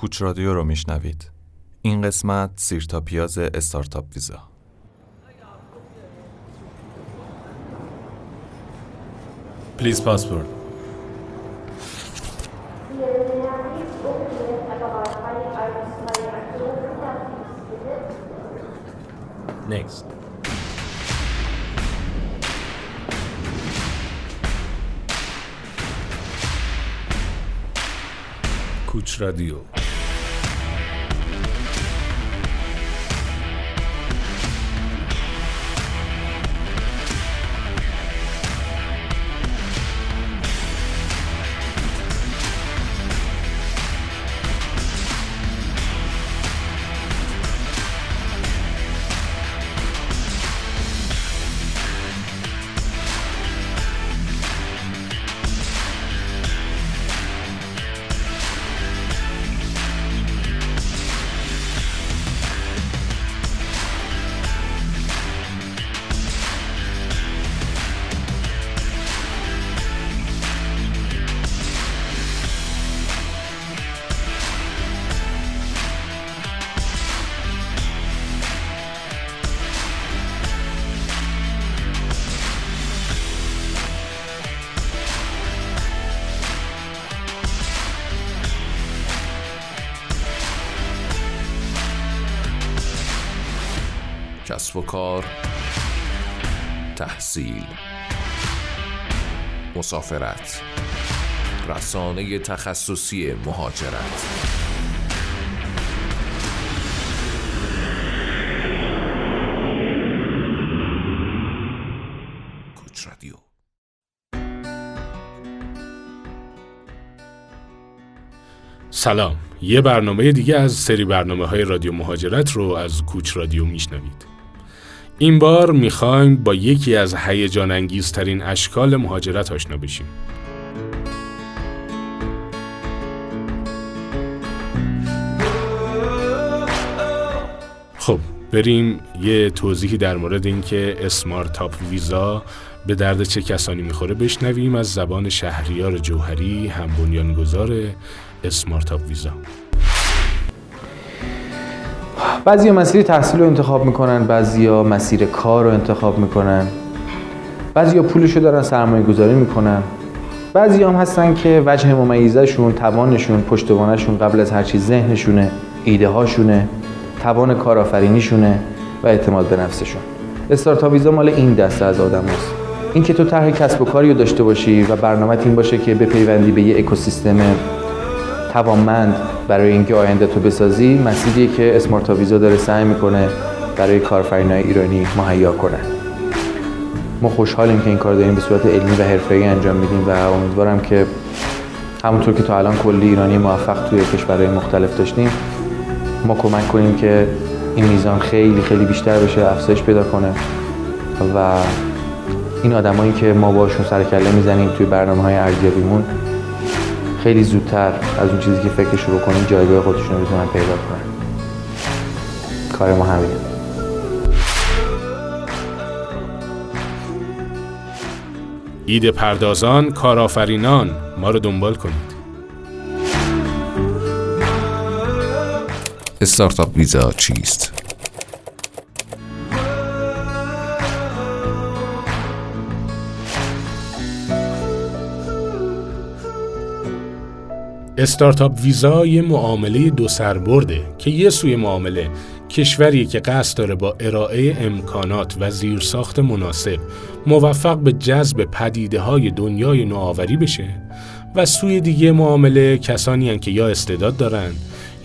کوچ رادیو رو میشنوید. این قسمت سیرتا پیاز استارتاپ ویزا. پلیز پاسپورت Next. کوچ رادیو کسب و کار تحصیل مسافرت رسانه تخصصی مهاجرت. کوچ رادیو. سلام. یه برنامه دیگه از سری برنامه های رادیو مهاجرت رو از کوچ رادیو میشنوید. این بار می‌خوایم با یکی از هیجان انگیزترین اشکال مهاجرت آشنا بشیم. خب بریم یه توضیحی در مورد اینکه اسمارتاپ ویزا به درد چه کسانی می‌خوره بشنویم از زبان شهریار جوهری هم بنیانگذار اسمارتاپ ویزا. بعضی مسیر تحصیل رو انتخاب می‌کنن بعضی مسیر کار رو انتخاب می‌کنن. بعضی پولش رو دارن سرمایه گذاری می‌کنن. بعضی هم هستن که وجه ممیزشون توانشون پشتوانشون قبل از هر چیز ذهنشونه ایده هاشونه توان کارآفرینیشونه و اعتماد به نفسشون. استارتاپ ویزا مال این دسته از آدم هست. این که تو طرح کسب و کاری رو داشته باشی و برنامه این باشه که بپیوندی به یه اکوسیستم توانمند برای اینکه آینده تو بسازی مسیریه که اسمارتا ویزا داره سعی می‌کنه برای کارفرینای ایرانی مهیا کنه. ما خوشحالیم که این کار داریم به صورت علمی و حرفه‌ای انجام میدیم و امیدوارم که همونطور که تا الان کلی ایرانی موفق توی کشورهای مختلف داشتیم ما کمک کنیم که این میزان خیلی خیلی بیشتر بشه افزایش پیدا کنه و این آدمایی که ما باشون سر کله می‌زنیم توی برنامه های ارزیابیمون خیلی زودتر از اون چیزی که فکرش رو بکنیم جایگاه خودشون رو بتونن پیدا کنن. کار ما همینه. ایده پردازان کارآفرینان ما رو دنبال کنید. استارتاپ ویزا چیست؟ استارتاپ ویزا یه معامله دو سربرده که یه سوی معامله کشوری که قصد داره با ارائه امکانات و زیرساخت مناسب موفق به جذب پدیده های دنیای نوآوری بشه و سوی دیگه معامله کسانی هن که یا استعداد دارن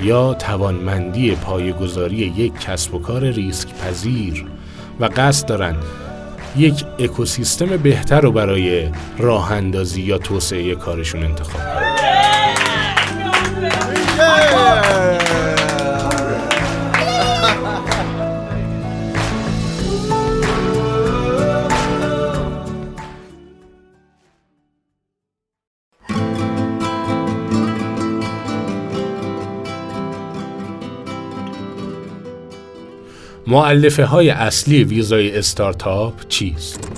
یا توانمندی پایگذاری یک کسب و کار ریسک پذیر و قصد دارن یک اکوسیستم بهتر رو برای راه اندازی یا توسعه کارشون انتخاب کنن. معلفه های اصلی ویزای استارتاپ چیست؟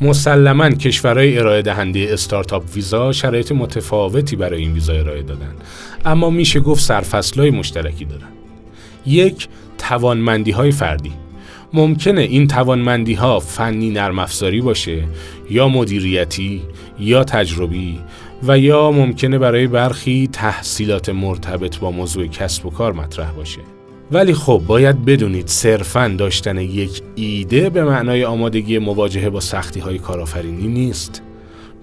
مسلما کشورهای ارائه دهنده استارتاپ ویزا شرایط متفاوتی برای این ویزا ارائه دادن اما میشه گفت سرفصلهای مشترکی دارن یک توانمندی های فردی ممکنه این توانمندی ها فنی نرم افزاری باشه یا مدیریتی یا تجربی و یا ممکنه برای برخی تحصیلات مرتبط با موضوع کسب و کار مطرح باشه ولی خب باید بدونید صرفا داشتن یک ایده به معنای آمادگی مواجهه با سختی های کارآفرینی نیست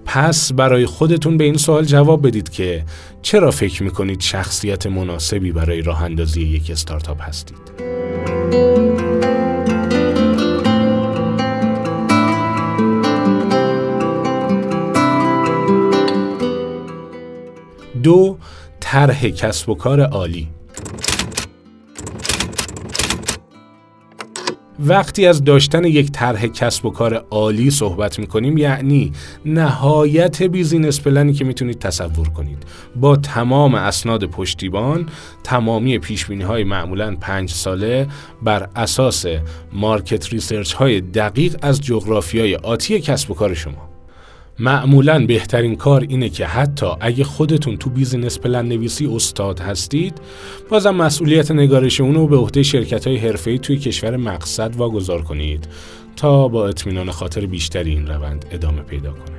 پس برای خودتون به این سوال جواب بدید که چرا فکر می‌کنید شخصیت مناسبی برای راه اندازی یک استارتاپ هستید؟ دو طرح کسب و کار عالی. وقتی از داشتن یک طرح کسب و کار عالی صحبت می‌کنیم یعنی نهایت business plan ی که می‌تونید تصور کنید. با تمام اسناد پشتیبان تمامی پیش‌بینی های معمولا پنج ساله بر اساس market research های دقیق از جغرافی های آتی کسب و کار شما. معمولا بهترین کار اینه که حتی اگه خودتون تو business plan نویسی استاد هستید بازم مسئولیت نگارش اونو به عهده شرکت های حرفه‌ای توی کشور مقصد واگذار کنید تا با اطمینان خاطر بیشتری این روند ادامه پیدا کنه.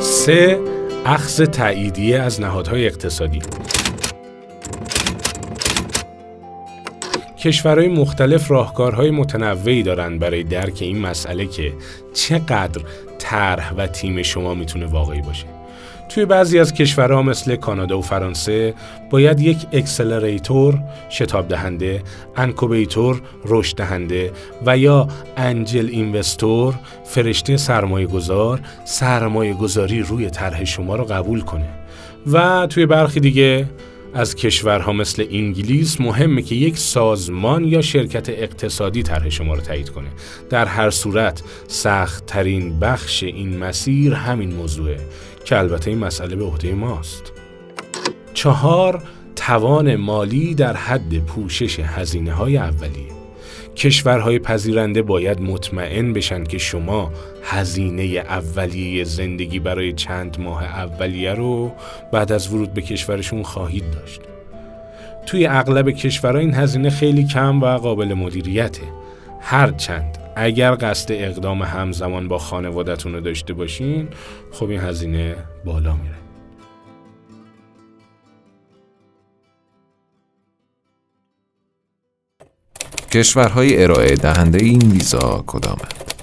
سه اخذ تاییدیه از نهادهای اقتصادی. کشورهای مختلف راهکارهای متنوعی دارند برای درک این مسئله که چقدر طرح و تیم شما می‌تونه واقعی باشه. توی بعضی از کشورها مثل کانادا و فرانسه باید یک accelerator شتاب دهنده، incubator رشد دهنده و یا angel investor فرشته سرمایه گذار سرمایه گذاری روی طرح شما رو قبول کنه. و توی برخی دیگه از کشورها مثل انگلیس مهمه که یک سازمان یا شرکت اقتصادی طرح شما رو تایید کنه. در هر صورت سخت ترین بخش این مسیر همین موضوعه. که البته این مسئله به عهده ماست. چهار توان مالی در حد پوشش هزینه های اولیه. کشورهای پذیرنده باید مطمئن بشن که شما هزینه اولیه زندگی برای چند ماه اولیه رو بعد از ورود به کشورشون خواهید داشت. توی اغلب کشورها این هزینه خیلی کم و قابل مدیریته. هرچند اگر قصد اقدام همزمان با خانوادتون رو داشته باشین خب این هزینه بالا میره کشورهای ارائه دهنده این ویزا کدامند؟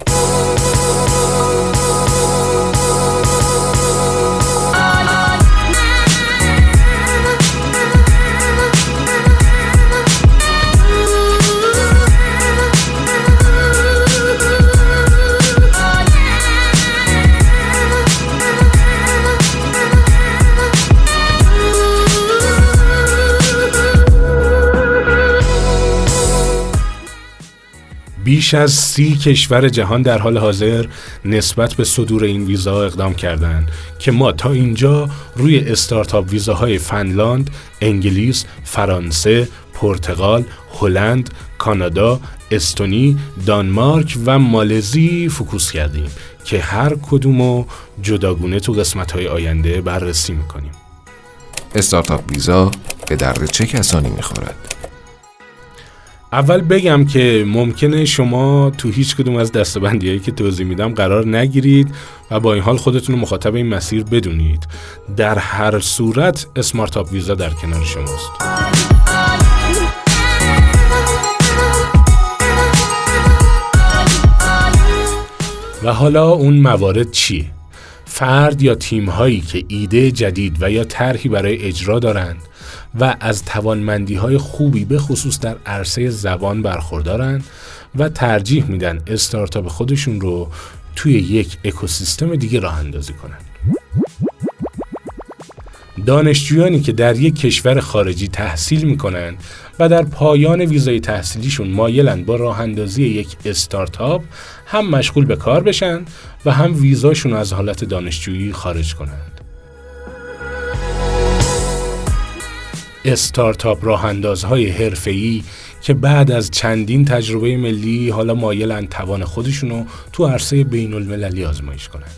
بیش از سی کشور جهان در حال حاضر نسبت به صدور این ویزا اقدام کردند که ما تا اینجا روی استارتاپ ویزاهای فنلاند، انگلیس، فرانسه، پرتغال، هلند، کانادا، استونی، دانمارک و مالزی فکوس کردیم که هر کدومو جداگونه تو قسمت‌های آینده بررسی می‌کنیم. استارتاپ ویزا به درد چه کسانی می‌خورد؟ اول بگم که ممکنه شما تو هیچ کدوم از دستبندی هایی که توضیح میدم قرار نگیرید و با این حال خودتون رو مخاطب این مسیر بدونید در هر صورت اسمارتاپ ویزا در کنار شماست و حالا اون موارد چیه؟ فرد یا تیم هایی که ایده جدید و یا طرحی برای اجرا دارند و از توانمندی های خوبی به خصوص در عرصه زبان برخوردارن و ترجیح میدن استارتاپ خودشون رو توی یک اکوسیستم دیگه راه اندازی کنن. دانشجویانی که در یک کشور خارجی تحصیل می‌کنن و در پایان ویزای تحصیلیشون مایلن با راه اندازی یک استارتاپ هم مشغول به کار بشن و هم ویزاشون از حالت دانشجویی خارج کنند. استارتاپ راه اندازهای حرفه‌ای که بعد از چندین تجربه ملی حالا مایلن توان خودشونو تو عرصه بین المللی آزمایش کنند.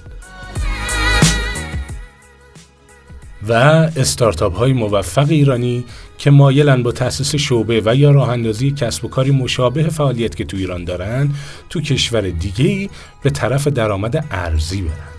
و استارتاپ های موفق ایرانی که مایلن با تأسیس شعبه و یا راه اندازی کسب و کاری مشابه فعالیت که تو ایران دارن تو کشور دیگه به طرف درآمد ارزی برن.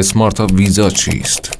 اسمارت ویزا چیست؟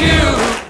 you.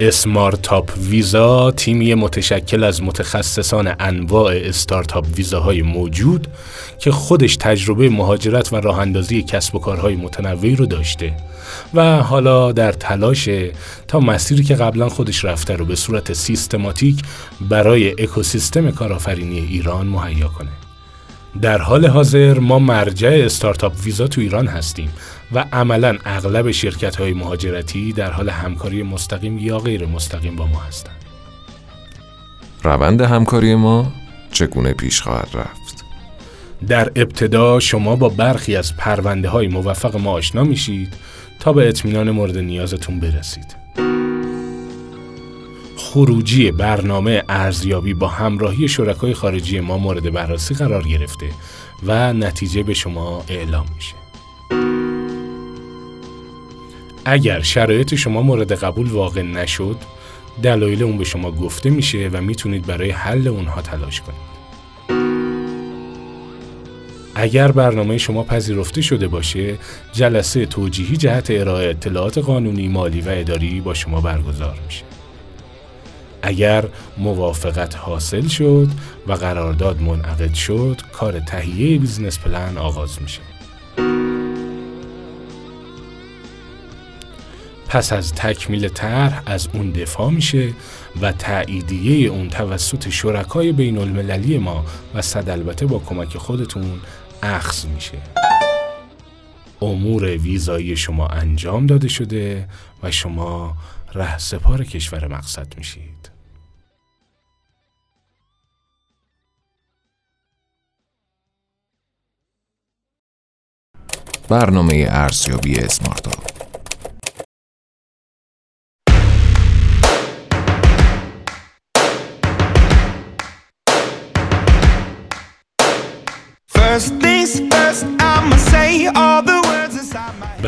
اسمارتاپ ویزا تیمی متشکل از متخصصان انواع استارتاپ ویزاهای موجود که خودش تجربه مهاجرت و راه اندازی کسب و کارهای متنوعی رو داشته و حالا در تلاش تا مسیری که قبلا خودش رفته رو به صورت سیستماتیک برای اکوسیستم کارآفرینی ایران مهیا کنه. در حال حاضر ما مرجع استارتاپ ویزا تو ایران هستیم و عملا اغلب شرکت های مهاجرتی در حال همکاری مستقیم یا غیر مستقیم با ما هستند. روند همکاری ما چگونه پیش خواهد رفت؟ در ابتدا شما با برخی از پرونده های موفق ما آشنا میشید تا به اطمینان مورد نیازتون برسید. خروجی برنامه ارزیابی با همراهی شرکای خارجی ما مورد بررسی قرار گرفته و نتیجه به شما اعلام میشه. اگر شرایط شما مورد قبول واقع نشد، دلایل اون به شما گفته میشه و می‌تونید برای حل اونها تلاش کنید. اگر برنامه شما پذیرفته شده باشه جلسه توجیهی جهت ارائه اطلاعات قانونی مالی و اداری با شما برگزار میشه اگر موافقت حاصل شد و قرارداد منعقد شد کار تهیه business plan آغاز میشه. پس از تکمیل طرح از اون دفاع میشه و تاییدیه اون توسط شرکای بین المللی ما و صد البته با کمک خودتون اخذ میشه. امور ویزایی شما انجام داده شده و شما ره سپار کشور مقصد میشید. برنامه ارزیابی اسمارتاپ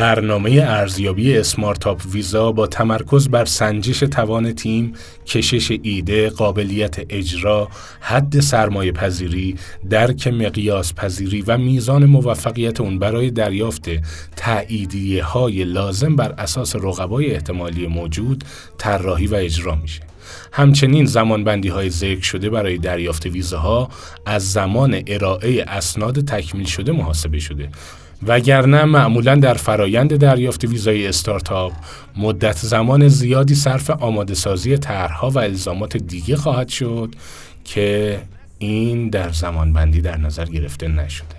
برنامه ارزیابی اسمارتاپ ویزا با تمرکز بر سنجش توان تیم، کشش ایده، قابلیت اجرا، حد سرمایه پذیری، درک مقیاس پذیری و میزان موفقیت اون برای دریافت تعییدیه های لازم بر اساس رقبای احتمالی موجود طراحی و اجرا میشه. همچنین زمانبندی های ذکر شده برای دریافت ویزاها از زمان ارائه اسناد تکمیل شده محاسبه شده وگرنه معمولا در فرایند دریافت ویزای استارتاپ مدت زمان زیادی صرف آماده سازی طرحها و الزامات دیگه خواهد شد که این در زمانبندی در نظر گرفته نشده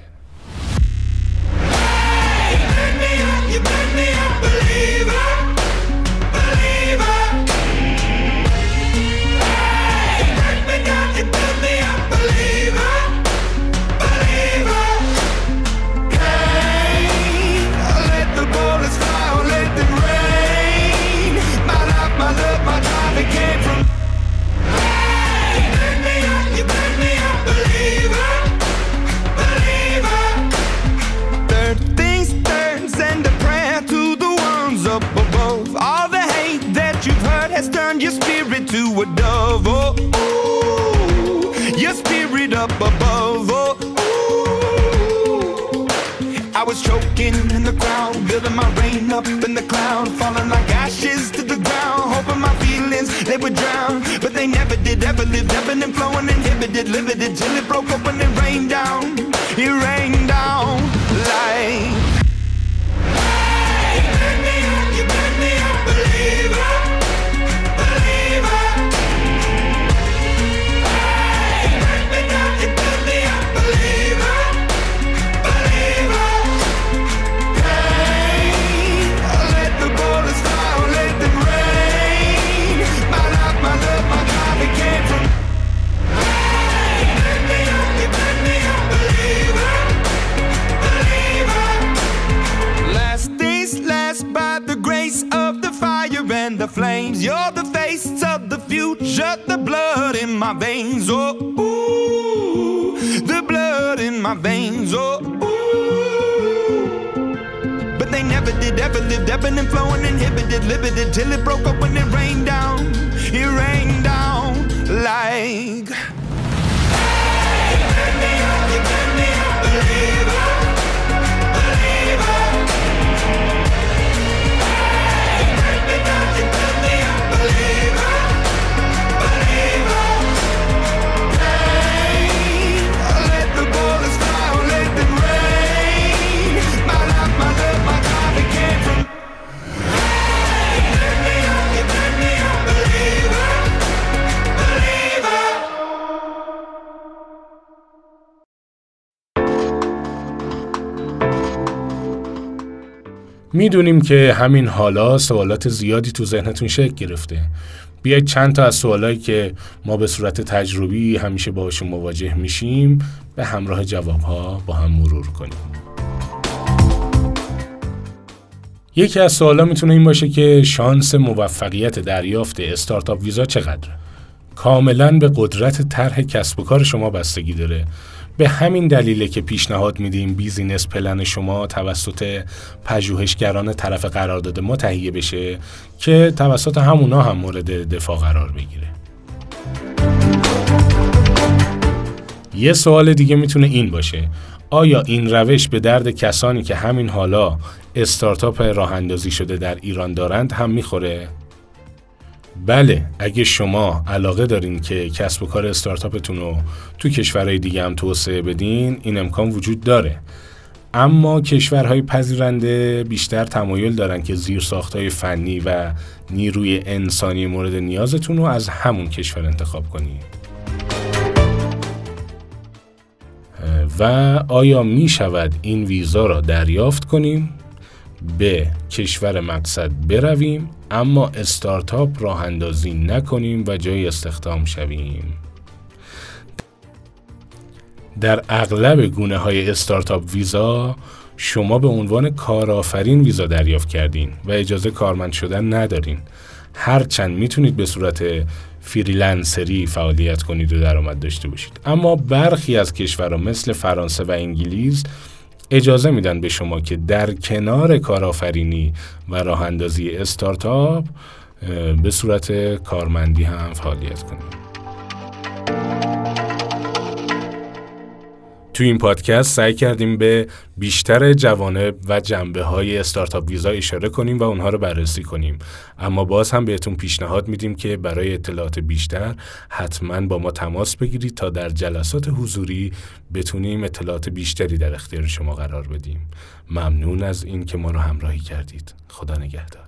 flowing, inhibited, limited, till it broke open and rained down. It rained. face of the future, the blood in my veins, oh, ooh, the blood in my veins, oh, ooh. But they never did, ever live, ebbing and flowing, inhibited, limited, till it broke up when it rained down, it rained down like. می‌دونیم که همین حالا سوالات زیادی تو ذهنتون شکل گرفته. بیاید چند تا از سوالایی که ما به صورت تجربی همیشه باشون مواجه میشیم به همراه جوابها با هم مرور کنیم. یکی از سوالا می‌تونه این باشه که شانس موفقیت دریافت استارتاپ ویزا چقدر؟ کاملا به قدرت طرح کسب و کار شما بستگی داره. به همین دلیله که پیشنهاد میدیم بیزینس پلن شما توسط پژوهشگران طرف قرارداد ما تهیه بشه که توسط همونا هم مورد دفاع قرار بگیره یه سوال دیگه می‌تونه این باشه آیا این روش به درد کسانی که همین حالا استارتاپ راه اندازی شده در ایران دارند هم می‌خوره؟ بله اگه شما علاقه دارین که کسب و کار استارتاپتون رو تو کشورهای دیگه هم توسعه بدین این امکان وجود داره اما کشورهای پذیرنده بیشتر تمایل دارن که زیر ساختای فنی و نیروی انسانی مورد نیازتون رو از همون کشور انتخاب کنید و آیا می شود این ویزا را دریافت کنیم؟ به کشور مقصد برویم اما استارتاپ راه اندازی نکنیم و جای استخدام شویم. در اغلب گونه های استارتاپ ویزا شما به عنوان کارآفرین ویزا دریافت کردین و اجازه کارمند شدن ندارین. هرچند می‌تونید به صورت فریلنسری فعالیت کنید و درآمد داشته باشید. اما برخی از کشورها مثل فرانسه و انگلیس اجازه میدن به شما که در کنار کارآفرینی و راه اندازی استارتاپ به صورت کارمندی هم فعالیت کنید. تو این پادکست سعی کردیم به بیشتر جوانب و جنبه های استارتاپ ویزا اشاره کنیم و اونها رو بررسی کنیم. اما باز هم بهتون پیشنهاد میدیم که برای اطلاعات بیشتر حتما با ما تماس بگیرید تا در جلسات حضوری بتونیم اطلاعات بیشتری در اختیار شما قرار بدیم. ممنون از این که ما رو همراهی کردید. خدا نگهدار.